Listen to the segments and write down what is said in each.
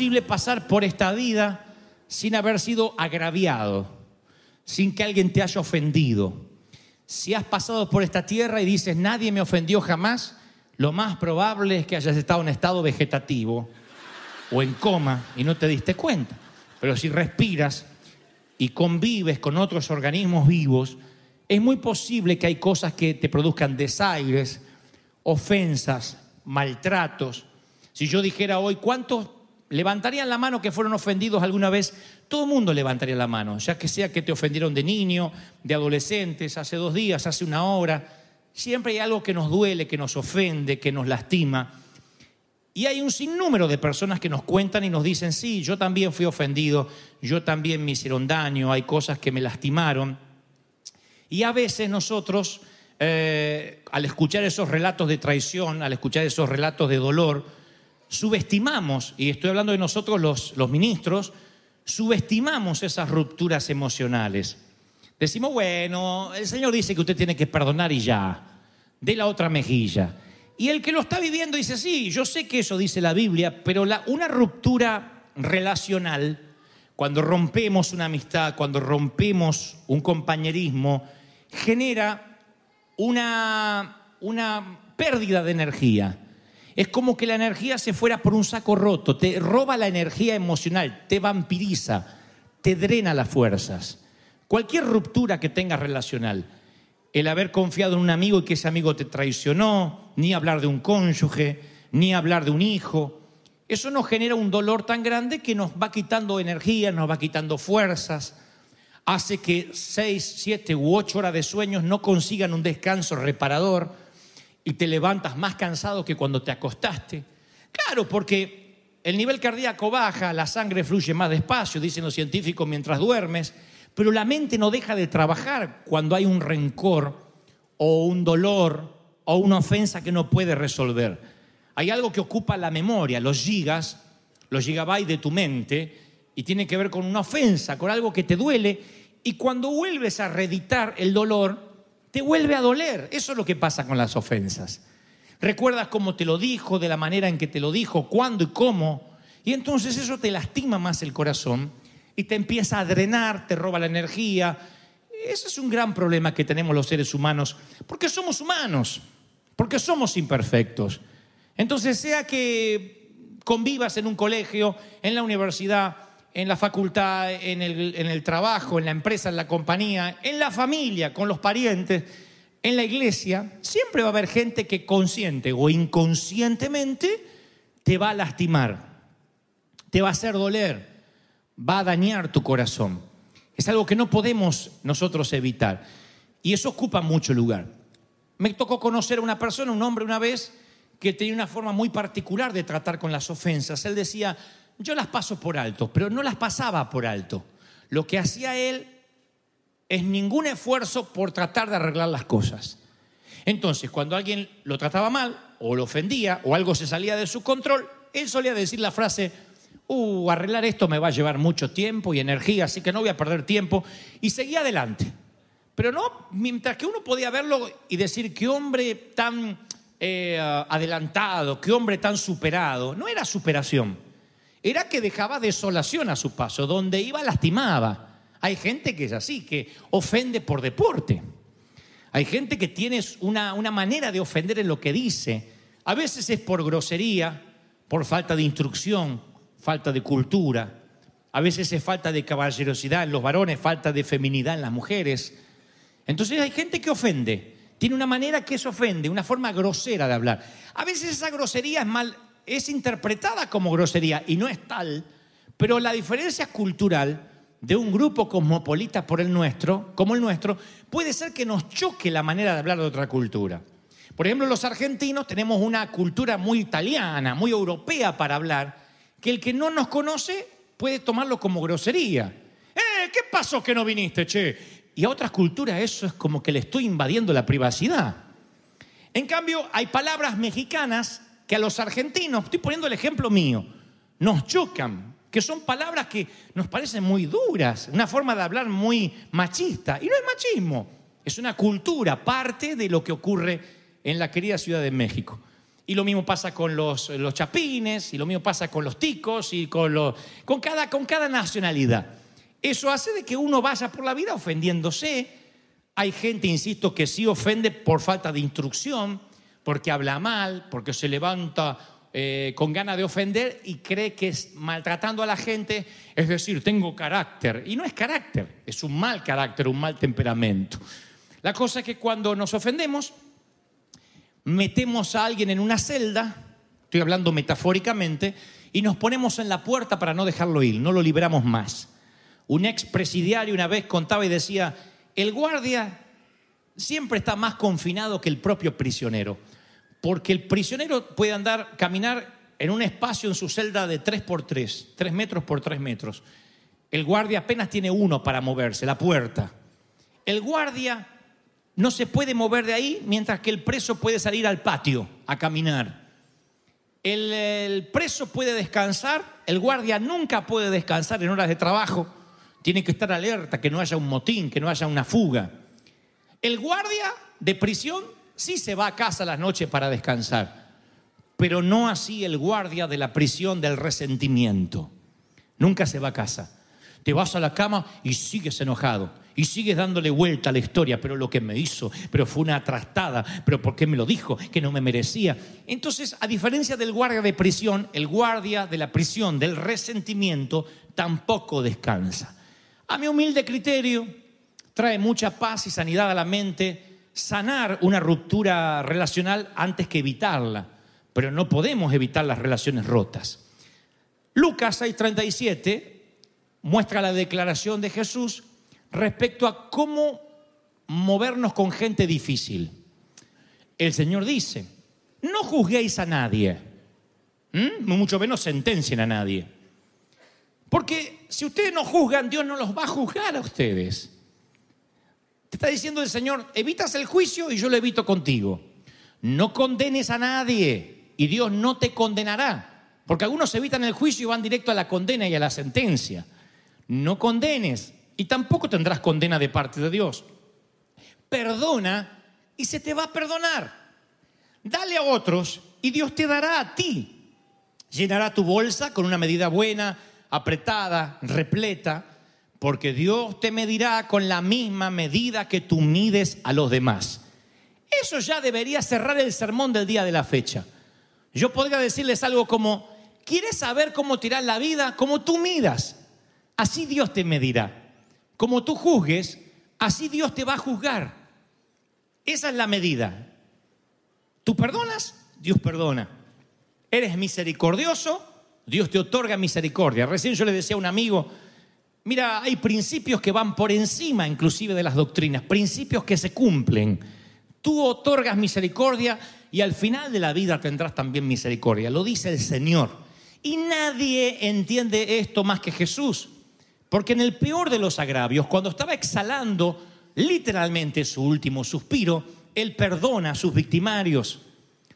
imposible pasar por esta vida sin haber sido agraviado, sin que alguien te haya ofendido. Si has pasado por esta tierra y dices, nadie me ofendió jamás, lo más probable es que hayas estado en estado vegetativo o en coma y no te diste cuenta. Pero si respiras y convives con otros organismos vivos, es muy posible que hay cosas que te produzcan desaires, ofensas, maltratos. Si yo dijera hoy, ¿cuántos levantarían la mano que fueron ofendidos alguna vez? Todo el mundo levantaría la mano, ya que sea que te ofendieron de niño, de adolescentes, hace dos días, hace una hora. Siempre hay algo que nos duele, que nos ofende, que nos lastima. Y hay un sinnúmero de personas que nos cuentan y nos dicen, sí, yo también fui ofendido, yo también me hicieron daño, hay cosas que me lastimaron. Y a veces nosotros, eh, al escuchar esos relatos de traición, al escuchar esos relatos de dolor, subestimamos, y estoy hablando de nosotros los, ministros, subestimamos esas rupturas emocionales. Decimos, bueno, el Señor dice que usted tiene que perdonar y ya, de la otra mejilla. Y el que lo está viviendo dice, sí, yo sé que eso dice la Biblia, pero una ruptura relacional, cuando rompemos una amistad, cuando rompemos un compañerismo, genera una pérdida de energía. Es como que la energía se fuera por un saco roto, te roba la energía emocional, te vampiriza, te drena las fuerzas. Cualquier ruptura que tengas relacional, el haber confiado en un amigo y que ese amigo te traicionó, ni hablar de un cónyuge, ni hablar de un hijo, eso nos genera un dolor tan grande que nos va quitando energía, nos va quitando fuerzas, hace que seis, siete u ocho horas de sueños no consigan un descanso reparador y te levantas más cansado que cuando te acostaste. Claro, porque el nivel cardíaco baja, la sangre fluye más despacio, dicen los científicos, mientras duermes, pero la mente no deja de trabajar cuando hay un rencor o un dolor o una ofensa que no puede resolver. Hay algo que ocupa la memoria, los gigas, los gigabytes de tu mente, y tiene que ver con una ofensa, con algo que te duele, y cuando vuelves a reeditar el dolor, te vuelve a doler. Eso es lo que pasa con las ofensas. Recuerdas cómo te lo dijo, de la manera en que te lo dijo, cuándo y cómo, y entonces eso te lastima más el corazón y te empieza a drenar, te roba la energía. Ese es un gran problema que tenemos los seres humanos, porque somos humanos, porque somos imperfectos. Entonces, sea que convivas en un colegio, en la universidad, en la facultad, en el, trabajo, en la empresa, en la compañía, en la familia, con los parientes, en la iglesia, siempre va a haber gente que consciente o inconscientemente te va a lastimar, te va a hacer doler, va a dañar tu corazón. Es algo que no podemos nosotros evitar. Y eso ocupa mucho lugar. Me tocó conocer a una persona, un hombre una vez, que tenía una forma muy particular de tratar con las ofensas. Él decía, yo las paso por alto, pero no las pasaba por alto. Lo que hacía él es ningún esfuerzo por tratar de arreglar las cosas. Entonces, cuando alguien lo trataba mal, o lo ofendía, o algo se salía de su control, él solía decir la frase, uh, arreglar esto me va a llevar mucho tiempo y energía, así que no voy a perder tiempo, y seguía adelante. Pero no, mientras que uno podía verlo y decir, qué hombre tan eh, adelantado, qué hombre tan superado, no era superación era que dejaba desolación a su paso, donde iba lastimaba. Hay gente que es así, que ofende por deporte. Hay gente que tiene una, una manera de ofender en lo que dice. A veces es por grosería, por falta de instrucción, falta de cultura. A veces es falta de caballerosidad en los varones, falta de feminidad en las mujeres. Entonces hay gente que ofende. Tiene una manera que se ofende, una forma grosera de hablar. A veces esa grosería es mal, es interpretada como grosería y no es tal, pero la diferencia cultural de un grupo cosmopolita por el nuestro, como el nuestro, puede ser que nos choque la manera de hablar de otra cultura. Por ejemplo, los argentinos tenemos una cultura muy italiana, muy europea para hablar, que el que no nos conoce puede tomarlo como grosería. ¡Eh! ¿Qué pasó que no viniste, che? Y a otras culturas eso es como que le estoy invadiendo la privacidad. En cambio, hay palabras mexicanas que a los argentinos, estoy poniendo el ejemplo mío, nos chocan, que son palabras que nos parecen muy duras, una forma de hablar muy machista. Y no es machismo, es una cultura, parte de lo que ocurre en la querida Ciudad de México. Y lo mismo pasa con los, los chapines, y lo mismo pasa con los ticos, y con, los, con, cada, con cada nacionalidad. Eso hace de que uno vaya por la vida ofendiéndose. Hay gente, insisto, que sí ofende por falta de instrucción, porque habla mal, porque se levanta eh, con ganas de ofender y cree que es maltratando a la gente, es decir, tengo carácter. Y no es carácter, es un mal carácter, un mal temperamento. La cosa es que cuando nos ofendemos, metemos a alguien en una celda, estoy hablando metafóricamente, y nos ponemos en la puerta para no dejarlo ir, no lo liberamos más. Un expresidiario una vez contaba y decía, el guardia siempre está más confinado que el propio prisionero, porque el prisionero puede andar, caminar en un espacio en su celda de 3 por 3, 3 metros por 3 metros. El guardia apenas tiene uno para moverse, la puerta. El guardia no se puede mover de ahí mientras que el preso puede salir al patio a caminar. El, el, preso puede descansar, el guardia nunca puede descansar en horas de trabajo, tiene que estar alerta que no haya un motín, que no haya una fuga. El guardia de prisión sí se va a casa las noches para descansar, pero no así el guardia de la prisión del resentimiento. Nunca se va a casa. Te vas a la cama y sigues enojado y sigues dándole vuelta a la historia, pero lo que me hizo, pero fue una trastada, pero ¿por qué me lo dijo? Que no me merecía. Entonces, a diferencia del guardia de prisión, el guardia de la prisión del resentimiento tampoco descansa. A mi humilde criterio, trae mucha paz y sanidad a la mente sanar una ruptura relacional antes que evitarla, pero no podemos evitar las relaciones rotas. Lucas 6:37 muestra la declaración de Jesús respecto a cómo movernos con gente difícil. El Señor dice, no juzguéis a nadie, mucho menos sentencien a nadie. Porque si ustedes no juzgan, Dios no los va a juzgar a ustedes. Te está diciendo el Señor, evitas el juicio y yo lo evito contigo. No condenes a nadie y Dios no te condenará. Porque algunos evitan el juicio y van directo a la condena y a la sentencia. No condenes y tampoco tendrás condena de parte de Dios. Perdona y se te va a perdonar. Dale a otros y Dios te dará a ti. Llenará tu bolsa con una medida buena, apretada, repleta, porque Dios te medirá con la misma medida que tú mides a los demás. Eso ya debería cerrar el sermón del día de la fecha. Yo podría decirles algo como, ¿quieres saber cómo tirar la vida? Como tú midas. Así Dios te medirá. Como tú juzgues, así Dios te va a juzgar. Esa es la medida. Tú perdonas, Dios perdona. Eres misericordioso, Dios te otorga misericordia. Recién yo le decía a un amigo, mira, hay principios que van por encima inclusive de las doctrinas, principios que se cumplen. Tú otorgas misericordia y al final de la vida tendrás también misericordia. Lo dice el Señor. Y nadie entiende esto más que Jesús. Porque en el peor de los agravios, cuando estaba exhalando literalmente su último suspiro, Él perdona a sus victimarios.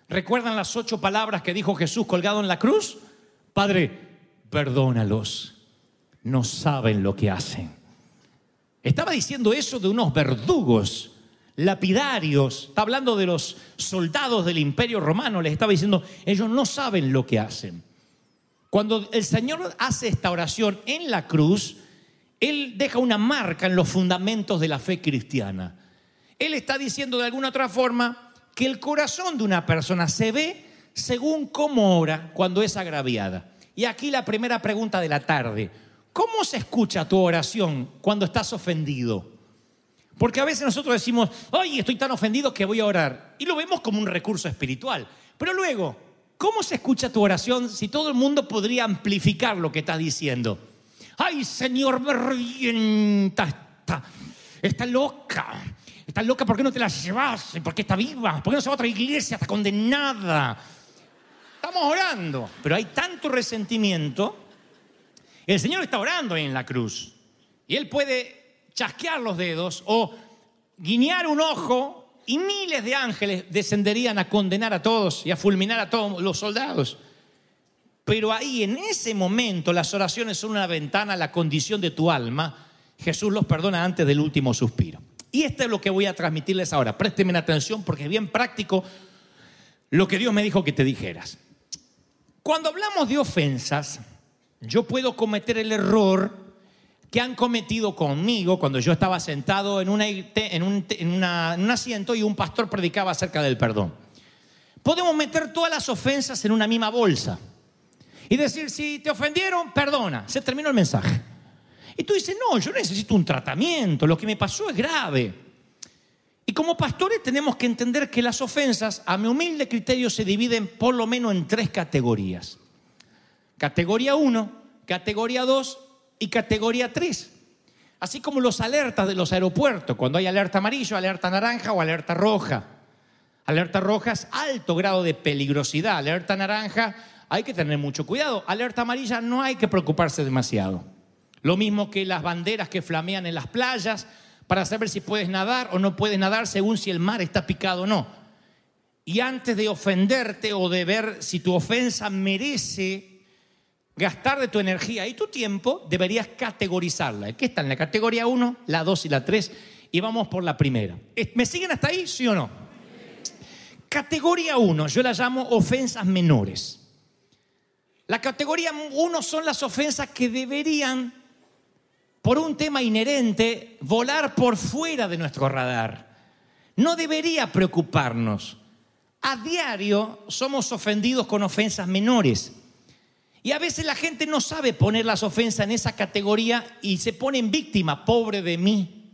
¿Recuerdan las ocho palabras que dijo Jesús colgado en la cruz? Padre, perdónalos, no saben lo que hacen. Estaba diciendo eso de unos verdugos, lapidarios, está hablando de los soldados del imperio romano, les estaba diciendo, ellos no saben lo que hacen. Cuando el Señor hace esta oración en la cruz, él deja una marca en los fundamentos de la fe cristiana. Él está diciendo de alguna otra forma que el corazón de una persona se ve según cómo ora cuando es agraviada. Y aquí la primera pregunta de la tarde. ¿Cómo se escucha tu oración cuando estás ofendido? Porque a veces nosotros decimos, ay, estoy tan ofendido que voy a orar. Y lo vemos como un recurso espiritual. Pero luego, ¿cómo se escucha tu oración si todo el mundo podría amplificar lo que estás diciendo? Ay, Señor, me revienta esta, loca. Está loca, ¿por qué no te la llevas? ¿Por qué está viva? ¿Por qué no se va a otra iglesia? Está condenada. Estamos orando, pero hay tanto resentimiento. El Señor está orando en la cruz. Y Él puede chasquear los dedos o guiñar un ojo y miles de ángeles descenderían a condenar a todos y a fulminar a todos los soldados. Pero ahí, en ese momento, las oraciones son una ventana a la condición de tu alma. Jesús los perdona antes del último suspiro. Y esto es lo que voy a transmitirles ahora. Présteme atención porque es bien práctico lo que Dios me dijo que te dijeras. Cuando hablamos de ofensas, yo puedo cometer el error que han cometido conmigo cuando yo estaba sentado en, un, un asiento y un pastor predicaba acerca del perdón. Podemos meter todas las ofensas en una misma bolsa y decir, si te ofendieron, perdona, se terminó el mensaje. Y tú dices, no, yo necesito un tratamiento, lo que me pasó es grave. Y como pastores tenemos que entender que las ofensas, a mi humilde criterio, se dividen por lo menos en tres categorías. Categoría 1, categoría 2 y categoría 3. Así como los alertas de los aeropuertos, cuando hay alerta amarillo, alerta naranja o alerta roja. Alerta roja es alto grado de peligrosidad, alerta naranja hay que tener mucho cuidado, alerta amarilla no hay que preocuparse demasiado. Lo mismo que las banderas que flamean en las playas para saber si puedes nadar o no puedes nadar según si el mar está picado o no. Y antes de ofenderte o de ver si tu ofensa merece gastar de tu energía y tu tiempo, deberías categorizarla. ¿Qué está en la categoría 1, la 2 y la 3? Y vamos por la primera. ¿Me siguen hasta ahí, sí o no? Categoría 1, yo la llamo ofensas menores. La categoría 1 son las ofensas que deberían, por un tema inherente, volar por fuera de nuestro radar. No debería preocuparnos. A diario somos ofendidos con ofensas menores. Y a veces la gente no sabe poner las ofensas en esa categoría y se pone en víctima, pobre de mí.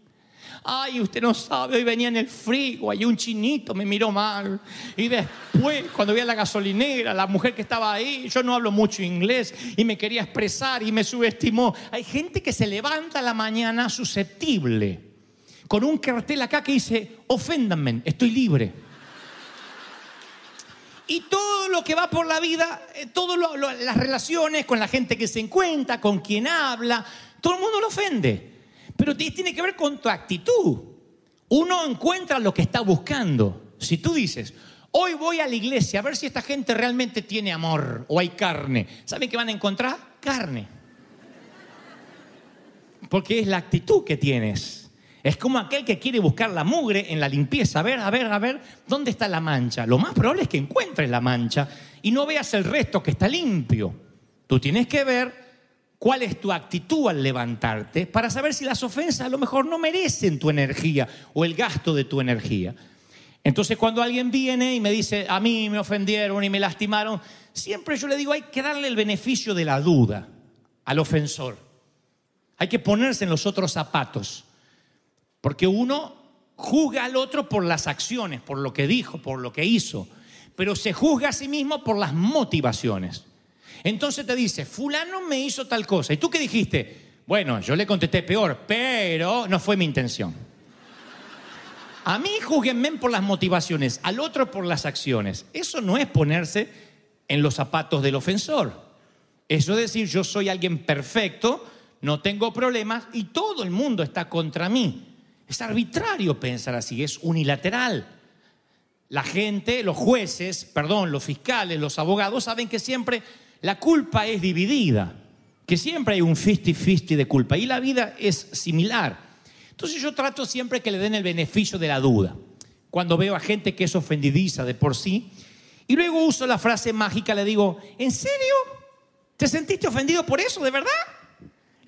Ay, usted no sabe, hoy venía en el frigo, y un chinito me miró mal. Y después, cuando vi a la gasolinera, la mujer que estaba ahí, yo no hablo mucho inglés y me quería expresar y me subestimó. Hay gente que se levanta a la mañana susceptible, con un cartel acá que dice, oféndanme, estoy libre. Y todo lo que va por la vida, eh, todas las relaciones con la gente que se encuentra, con quien habla, todo el mundo lo ofende. Pero tiene que ver con tu actitud. Uno encuentra lo que está buscando. Si tú dices, hoy voy a la iglesia a ver si esta gente realmente tiene amor o hay carne, ¿saben qué van a encontrar? Carne. Porque es la actitud que tienes. Es como aquel que quiere buscar la mugre en la limpieza. A ver, a ver, a ver, ¿dónde está la mancha? Lo más probable es que encuentres la mancha y no veas el resto que está limpio. Tú tienes que ver cuál es tu actitud al levantarte para saber si las ofensas a lo mejor no merecen tu energía o el gasto de tu energía. Entonces cuando alguien viene y me dice, a mí me ofendieron y me lastimaron, siempre yo le digo, hay que darle el beneficio de la duda al ofensor. Hay que ponerse en los otros zapatos. Porque uno juzga al otro por las acciones, por lo que dijo, por lo que hizo, pero se juzga a sí mismo por las motivaciones. Entonces te dice, fulano me hizo tal cosa. ¿Y tú qué dijiste? Bueno, yo le contesté peor, pero no fue mi intención. A mí juzguenme por las motivaciones, al otro por las acciones. Eso no es ponerse en los zapatos del ofensor. Eso es decir, yo soy alguien perfecto, no tengo problemas y todo el mundo está contra mí. Es arbitrario pensar así, es unilateral. La gente, los jueces, perdón, los fiscales, los abogados saben que siempre la culpa es dividida, que siempre hay un 50-50 de culpa y la vida es similar. Entonces yo trato siempre que le den el beneficio de la duda. Cuando veo a gente que es ofendidiza de por sí, y luego uso la frase mágica, le digo, ¿en serio? ¿Te sentiste ofendido por eso, de verdad?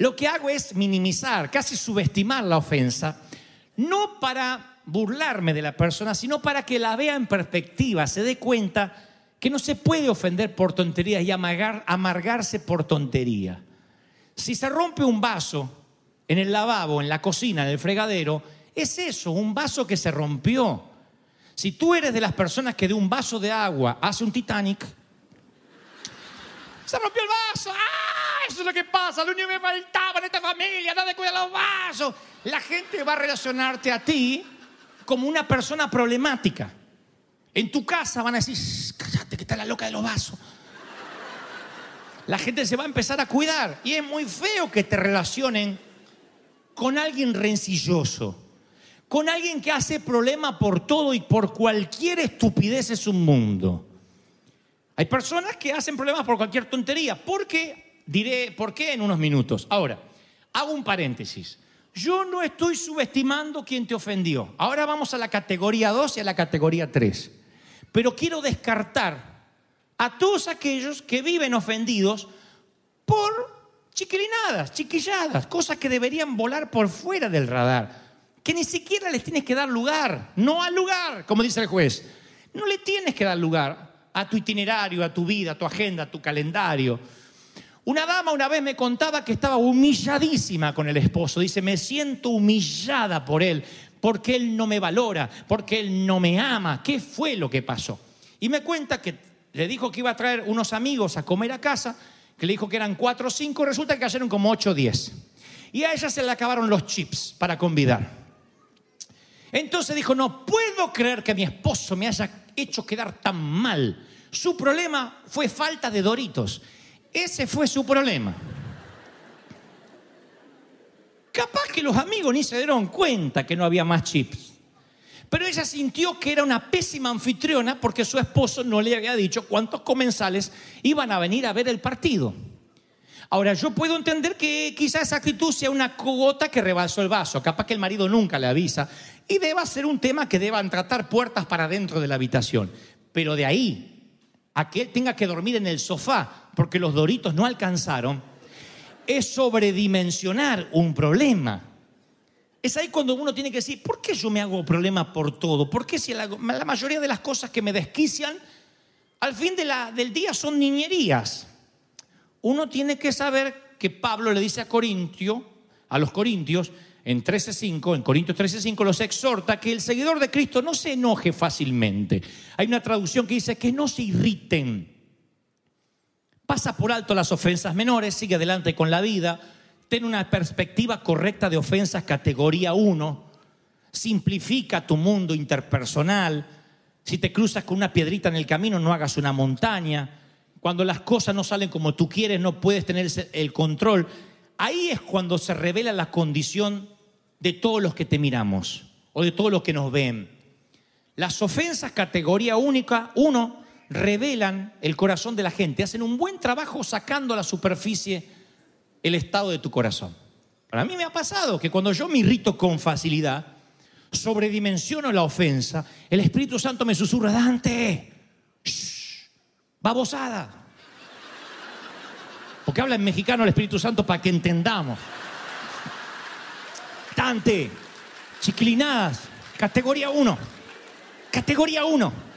lo que hago es minimizar, casi subestimar la ofensa, no para burlarme de la persona, sino para que la vea en perspectiva, se dé cuenta que no se puede ofender por tonterías y amargar- amargarse por tontería. Si se rompe un vaso en el lavabo, en la cocina, en el fregadero, es eso, un vaso que se rompió. Si tú eres de las personas que de un vaso de agua hace un Titanic, se rompió el vaso. ¡Ah! Eso es lo que pasa. Lo único que me faltaba en esta familia, no de cuidar los vasos. La gente va a relacionarte a ti como una persona problemática. En tu casa van a decir, "Shh, cállate que está la loca de los vasos. La gente se va a empezar a cuidar. Y es muy feo que te relacionen con alguien rencilloso. Con alguien que hace problema por todo y por cualquier estupidez es un mundo. Hay personas que hacen problemas por cualquier tontería. ¿Por qué? Diré por qué en unos minutos. Ahora, hago un paréntesis. Yo no estoy subestimando quien te ofendió. Ahora vamos a la categoría 2 y a la categoría 3. Pero quiero descartar a todos aquellos que viven ofendidos por chiquilinadas, chiquilladas, cosas que deberían volar por fuera del radar, que ni siquiera les tienes que dar lugar, no al lugar, como dice el juez. No le tienes que dar lugar a tu itinerario, a tu vida, a tu agenda, a tu calendario. Una dama una vez me contaba que estaba humilladísima con el esposo. Dice, me siento humillada por él, porque él no me valora, porque él no me ama. ¿Qué fue lo que pasó? Y me cuenta que le dijo que iba a traer unos amigos a comer a casa, que le dijo que eran cuatro o cinco, resulta que cayeron como ocho o diez. Y a ella se le acabaron los chips para convidar. Entonces dijo, no puedo creer que mi esposo me haya hecho quedar tan mal. Su problema fue falta de doritos. Ese fue su problema. Capaz que los amigos ni se dieron cuenta que no había más chips. Pero ella sintió que era una pésima anfitriona porque su esposo no le había dicho cuántos comensales iban a venir a ver el partido. Ahora, yo puedo entender que quizás esa actitud sea una cogota que rebalsó el vaso. Capaz que el marido nunca le avisa. Y deba ser un tema que deban tratar puertas para dentro de la habitación. Pero de ahí a que él tenga que dormir en el sofá porque los doritos no alcanzaron, es sobredimensionar un problema. Es ahí cuando uno tiene que decir, ¿por qué yo me hago problema por todo? ¿Por qué si la, mayoría de las cosas que me desquician, al fin del día son niñerías? Uno tiene que saber que Pablo le dice a Corintio, a los corintios, en 13.5, en Corintios 13.5 los exhorta que el seguidor de Cristo no se enoje fácilmente. Hay una traducción que dice que no se irriten. Pasa por alto las ofensas menores, sigue adelante con la vida, ten una perspectiva correcta de ofensas categoría 1, simplifica tu mundo interpersonal. Si te cruzas con una piedrita en el camino, no hagas una montaña. Cuando las cosas no salen como tú quieres, no puedes tener el control. Ahí es cuando se revela la condición de todos los que te miramos o de todos los que nos ven. Las ofensas categoría única, uno, revelan el corazón de la gente, hacen un buen trabajo sacando a la superficie el estado de tu corazón. Para mí me ha pasado que cuando yo me irrito con facilidad, sobredimensiono la ofensa, el Espíritu Santo me susurra, Dante, shh, babosada. Porque habla en mexicano el Espíritu Santo para que entendamos. Dante, chiquilinadas, categoría 1. Categoría 1.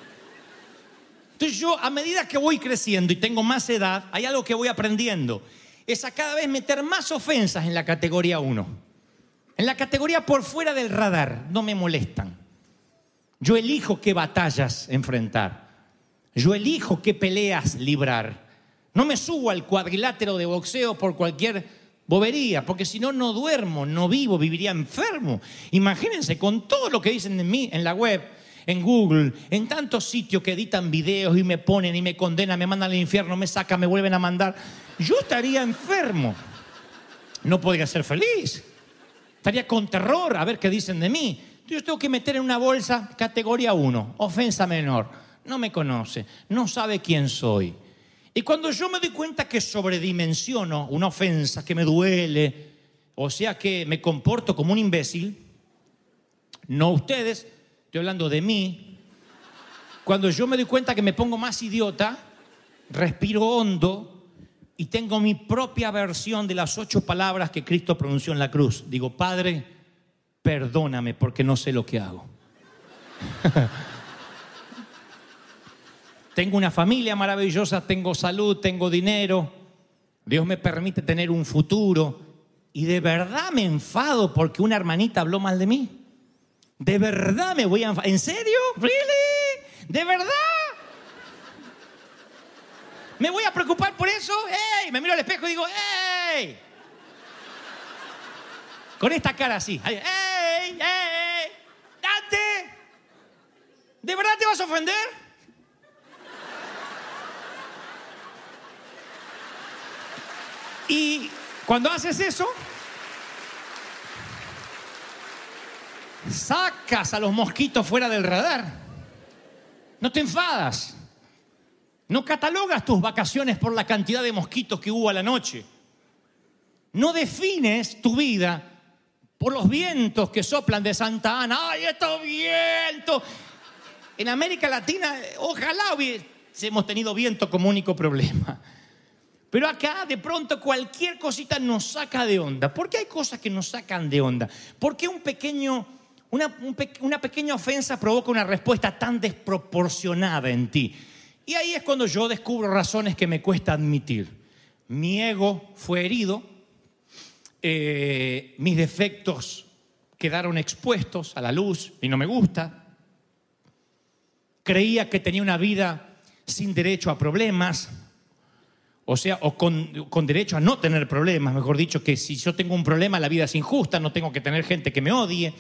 Entonces yo, a medida que voy creciendo y tengo más edad, hay algo que voy aprendiendo. Es a cada vez meter más ofensas en la categoría 1. En la categoría por fuera del radar, no me molestan. Yo elijo qué batallas enfrentar. Yo elijo qué peleas librar. No me subo al cuadrilátero de boxeo por cualquier bobería, porque si no, no duermo, no vivo, viviría enfermo. Imagínense con todo lo que dicen de mí en la web, en Google, en tantos sitios que editan videos y me ponen y me condenan, me mandan al infierno, me sacan, me vuelven a mandar. Yo estaría enfermo. No podría ser feliz. Estaría con terror a ver qué dicen de mí. Yo tengo que meter en una bolsa categoría 1, ofensa menor. No me conoce, no sabe quién soy. Y cuando yo me doy cuenta que sobredimensiono una ofensa que me duele, o sea que me comporto como un imbécil, no ustedes, estoy hablando de mí, cuando yo me doy cuenta que me pongo más idiota, respiro hondo, y tengo mi propia versión de las ocho palabras que Cristo pronunció en la cruz. Digo, Padre, perdóname porque no sé lo que hago. tengo una familia maravillosa, tengo salud, tengo dinero, Dios me permite tener un futuro y de verdad me enfado porque una hermanita habló mal de mí. De verdad me voy a. ¿En serio? ¿Really? ¿De verdad? ¿Me voy a preocupar por eso? ¡Ey! Me miro al espejo y digo, ¡ey! Con esta cara así. ¡Ey! ¡Ey! ¡Date! ¿De verdad te vas a ofender? Y cuando haces eso, sacas a los mosquitos fuera del radar. No te enfadas. No catalogas tus vacaciones por la cantidad de mosquitos que hubo a la noche. No defines tu vida por los vientos que soplan de Santa Ana. ¡Ay, estos vientos! En América Latina, ojalá hubiésemos tenido viento como único problema. Pero acá de pronto cualquier cosita nos saca de onda. ¿Por qué hay cosas que nos sacan de onda? ¿Por qué un pequeño, una, un pe- una pequeña ofensa provoca una respuesta tan desproporcionada en ti? Y ahí es cuando yo descubro razones que me cuesta admitir. Mi ego fue herido, eh, mis defectos quedaron expuestos a la luz y no me gusta. Creía que tenía una vida sin derecho a problemas, o sea, o con derecho a no tener problemas, mejor dicho, que si yo tengo un problema la vida es injusta, no tengo que tener gente que me odie.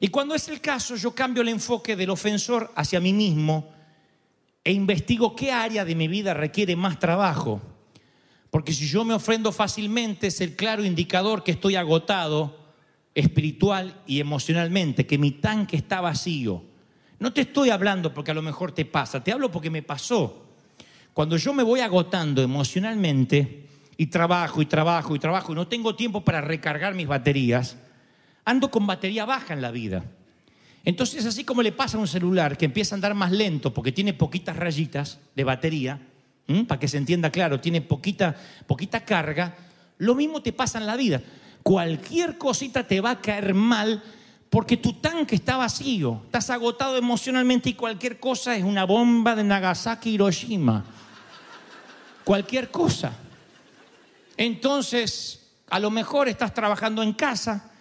Y cuando es el caso, yo cambio el enfoque del ofensor hacia mí mismo e investigo qué área de mi vida requiere más trabajo. Porque si yo me ofrendo fácilmente es el claro indicador que estoy agotado espiritual y emocionalmente, que mi tanque está vacío. No te estoy hablando porque a lo mejor te pasa, te hablo porque me pasó. Cuando yo me voy agotando emocionalmente y trabajo y trabajo y trabajo y no tengo tiempo para recargar mis baterías, ando con batería baja en la vida. Entonces, así como le pasa a un celular que empieza a andar más lento porque tiene poquitas rayitas de batería, para que se entienda claro, tiene poquita, poquita carga, lo mismo te pasa en la vida. Cualquier cosita te va a caer mal porque tu tanque está vacío, estás agotado emocionalmente y cualquier cosa es una bomba de Nagasaki Hiroshima. Cualquier cosa. Entonces, a lo mejor estás trabajando en casa,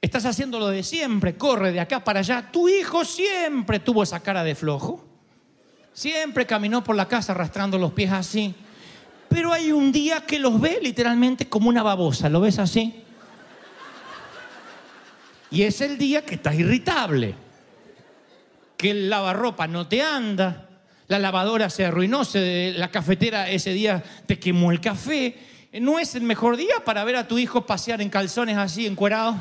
estás haciendo lo de siempre, corre de acá para allá. Tu hijo siempre tuvo esa cara de flojo. Siempre caminó por la casa arrastrando los pies así. Pero hay un día que los ve literalmente como una babosa. ¿Lo ves así? Y es el día que estás irritable. Que el lavarropa no te anda, la lavadora se arruinó, se- la cafetera ese día te quemó el café. ¿No es el mejor día para ver a tu hijo pasear en calzones así, encuerado?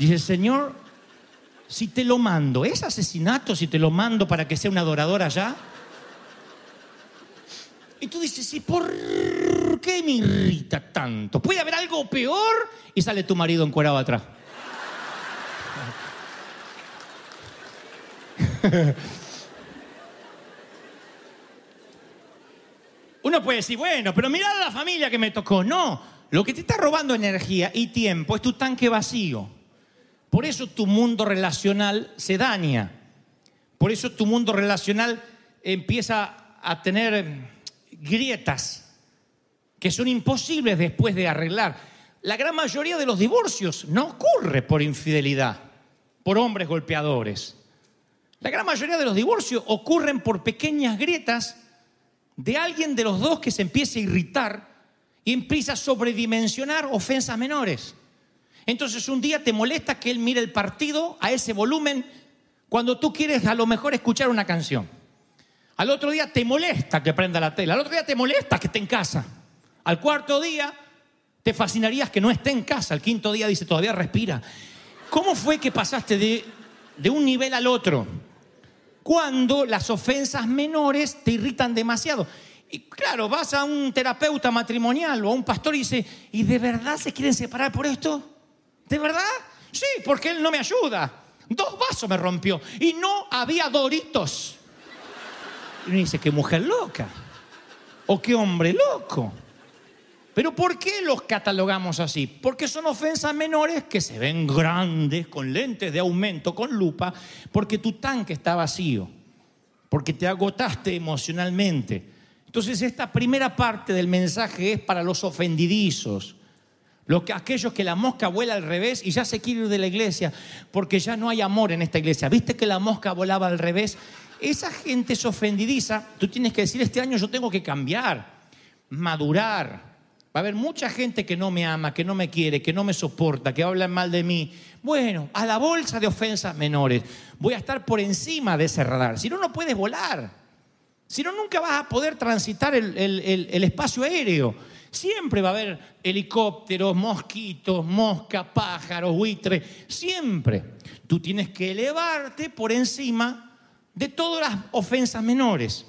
Dice, Señor, si te lo mando, ¿es asesinato si te lo mando para que sea una adoradora allá? Y tú dices, ¿y por qué me irrita tanto? ¿Puede haber algo peor? Y sale tu marido encuerado atrás. Uno puede decir, bueno, pero mira la familia que me tocó. No, lo que te está robando energía y tiempo es tu tanque vacío. Por eso tu mundo relacional se daña. Por eso tu mundo relacional empieza a tener eh, grietas que son imposibles después de arreglar. La gran mayoría de los divorcios no ocurre por infidelidad, por hombres golpeadores. La gran mayoría de los divorcios ocurren por pequeñas grietas de alguien de los dos que se empieza a irritar y empieza a sobredimensionar ofensas menores. Entonces un día te molesta que él mire el partido a ese volumen cuando tú quieres a lo mejor escuchar una canción. Al otro día te molesta que prenda la tele. Al otro día te molesta que esté en casa. Al cuarto día te fascinarías que no esté en casa. Al quinto día dice, todavía respira. ¿Cómo fue que pasaste de, de un nivel al otro? Cuando las ofensas menores te irritan demasiado. Y claro, vas a un terapeuta matrimonial o a un pastor y dice, ¿y de verdad se quieren separar por esto? ¿De verdad? Sí, porque él no me ayuda. Dos vasos me rompió y no había doritos. Y uno dice, qué mujer loca. o qué hombre loco. Pero ¿por qué los catalogamos así? Porque son ofensas menores que se ven grandes, con lentes de aumento, con lupa, porque tu tanque está vacío, porque te agotaste emocionalmente. Entonces esta primera parte del mensaje es para los ofendidizos, los que, aquellos que la mosca vuela al revés y ya se quiere ir de la iglesia porque ya no hay amor en esta iglesia. ¿Viste que la mosca volaba al revés? Esa gente es ofendidiza. Tú tienes que decir, este año yo tengo que cambiar, madurar. Va a haber mucha gente que no me ama, que no me quiere, que no me soporta, que habla mal de mí. Bueno, a la bolsa de ofensas menores. Voy a estar por encima de ese radar. Si no, no puedes volar. Si no, nunca vas a poder transitar el, espacio aéreo. Siempre va a haber helicópteros, mosquitos, moscas, pájaros, buitres. Siempre. Tú tienes que elevarte por encima de todas las ofensas menores.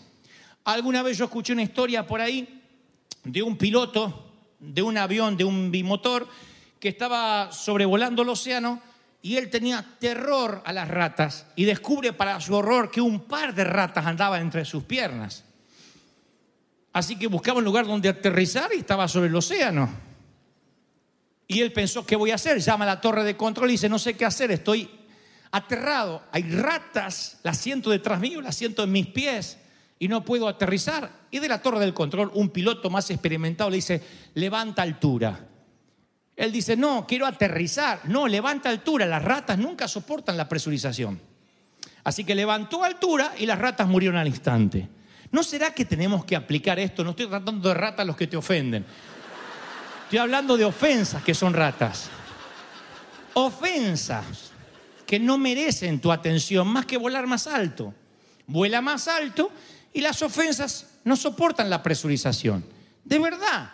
Alguna vez yo escuché una historia por ahí de un piloto de un avión, de un bimotor, que estaba sobrevolando el océano y él tenía terror a las ratas y descubre para su horror que un par de ratas andaba entre sus piernas. Así que buscaba un lugar donde aterrizar y estaba sobre el océano. Y él pensó, ¿qué voy a hacer? Llama a la torre de control y dice, no sé qué hacer, estoy aterrado. Hay ratas, las siento detrás mío, las siento en mis pies y no puedo aterrizar. Y de la torre del control, un piloto más experimentado le dice, levanta altura. Él dice, no, quiero aterrizar. No, levanta altura. Las ratas nunca soportan la presurización. Así que levantó altura y las ratas murieron al instante. ¿No será que tenemos que aplicar esto? No estoy tratando de ratas los que te ofenden. Estoy hablando de ofensas que son ratas. Ofensas que no merecen tu atención más que volar más alto. Vuela más alto y las ofensas no soportan la presurización. De verdad,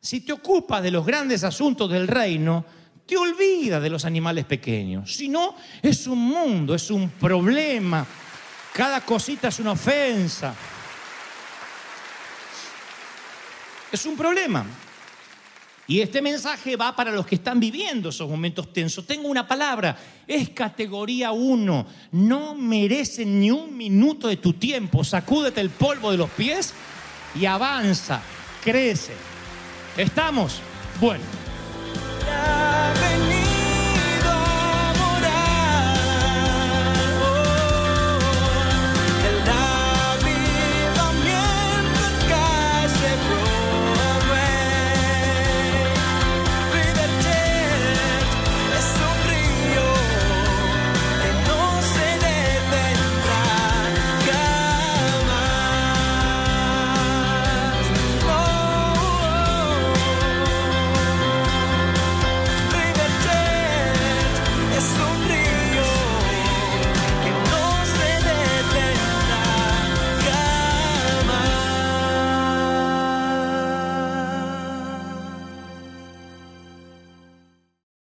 si te ocupas de los grandes asuntos del reino, te olvidas de los animales pequeños. Si no, es un mundo, es un problema. Cada cosita es una ofensa. Es un problema. Y este mensaje va para los que están viviendo esos momentos tensos. Tengo una palabra, es categoría 1. No merecen ni un minuto de tu tiempo. Sacúdete el polvo de los pies y avanza, crece. ¿Estamos? Bueno.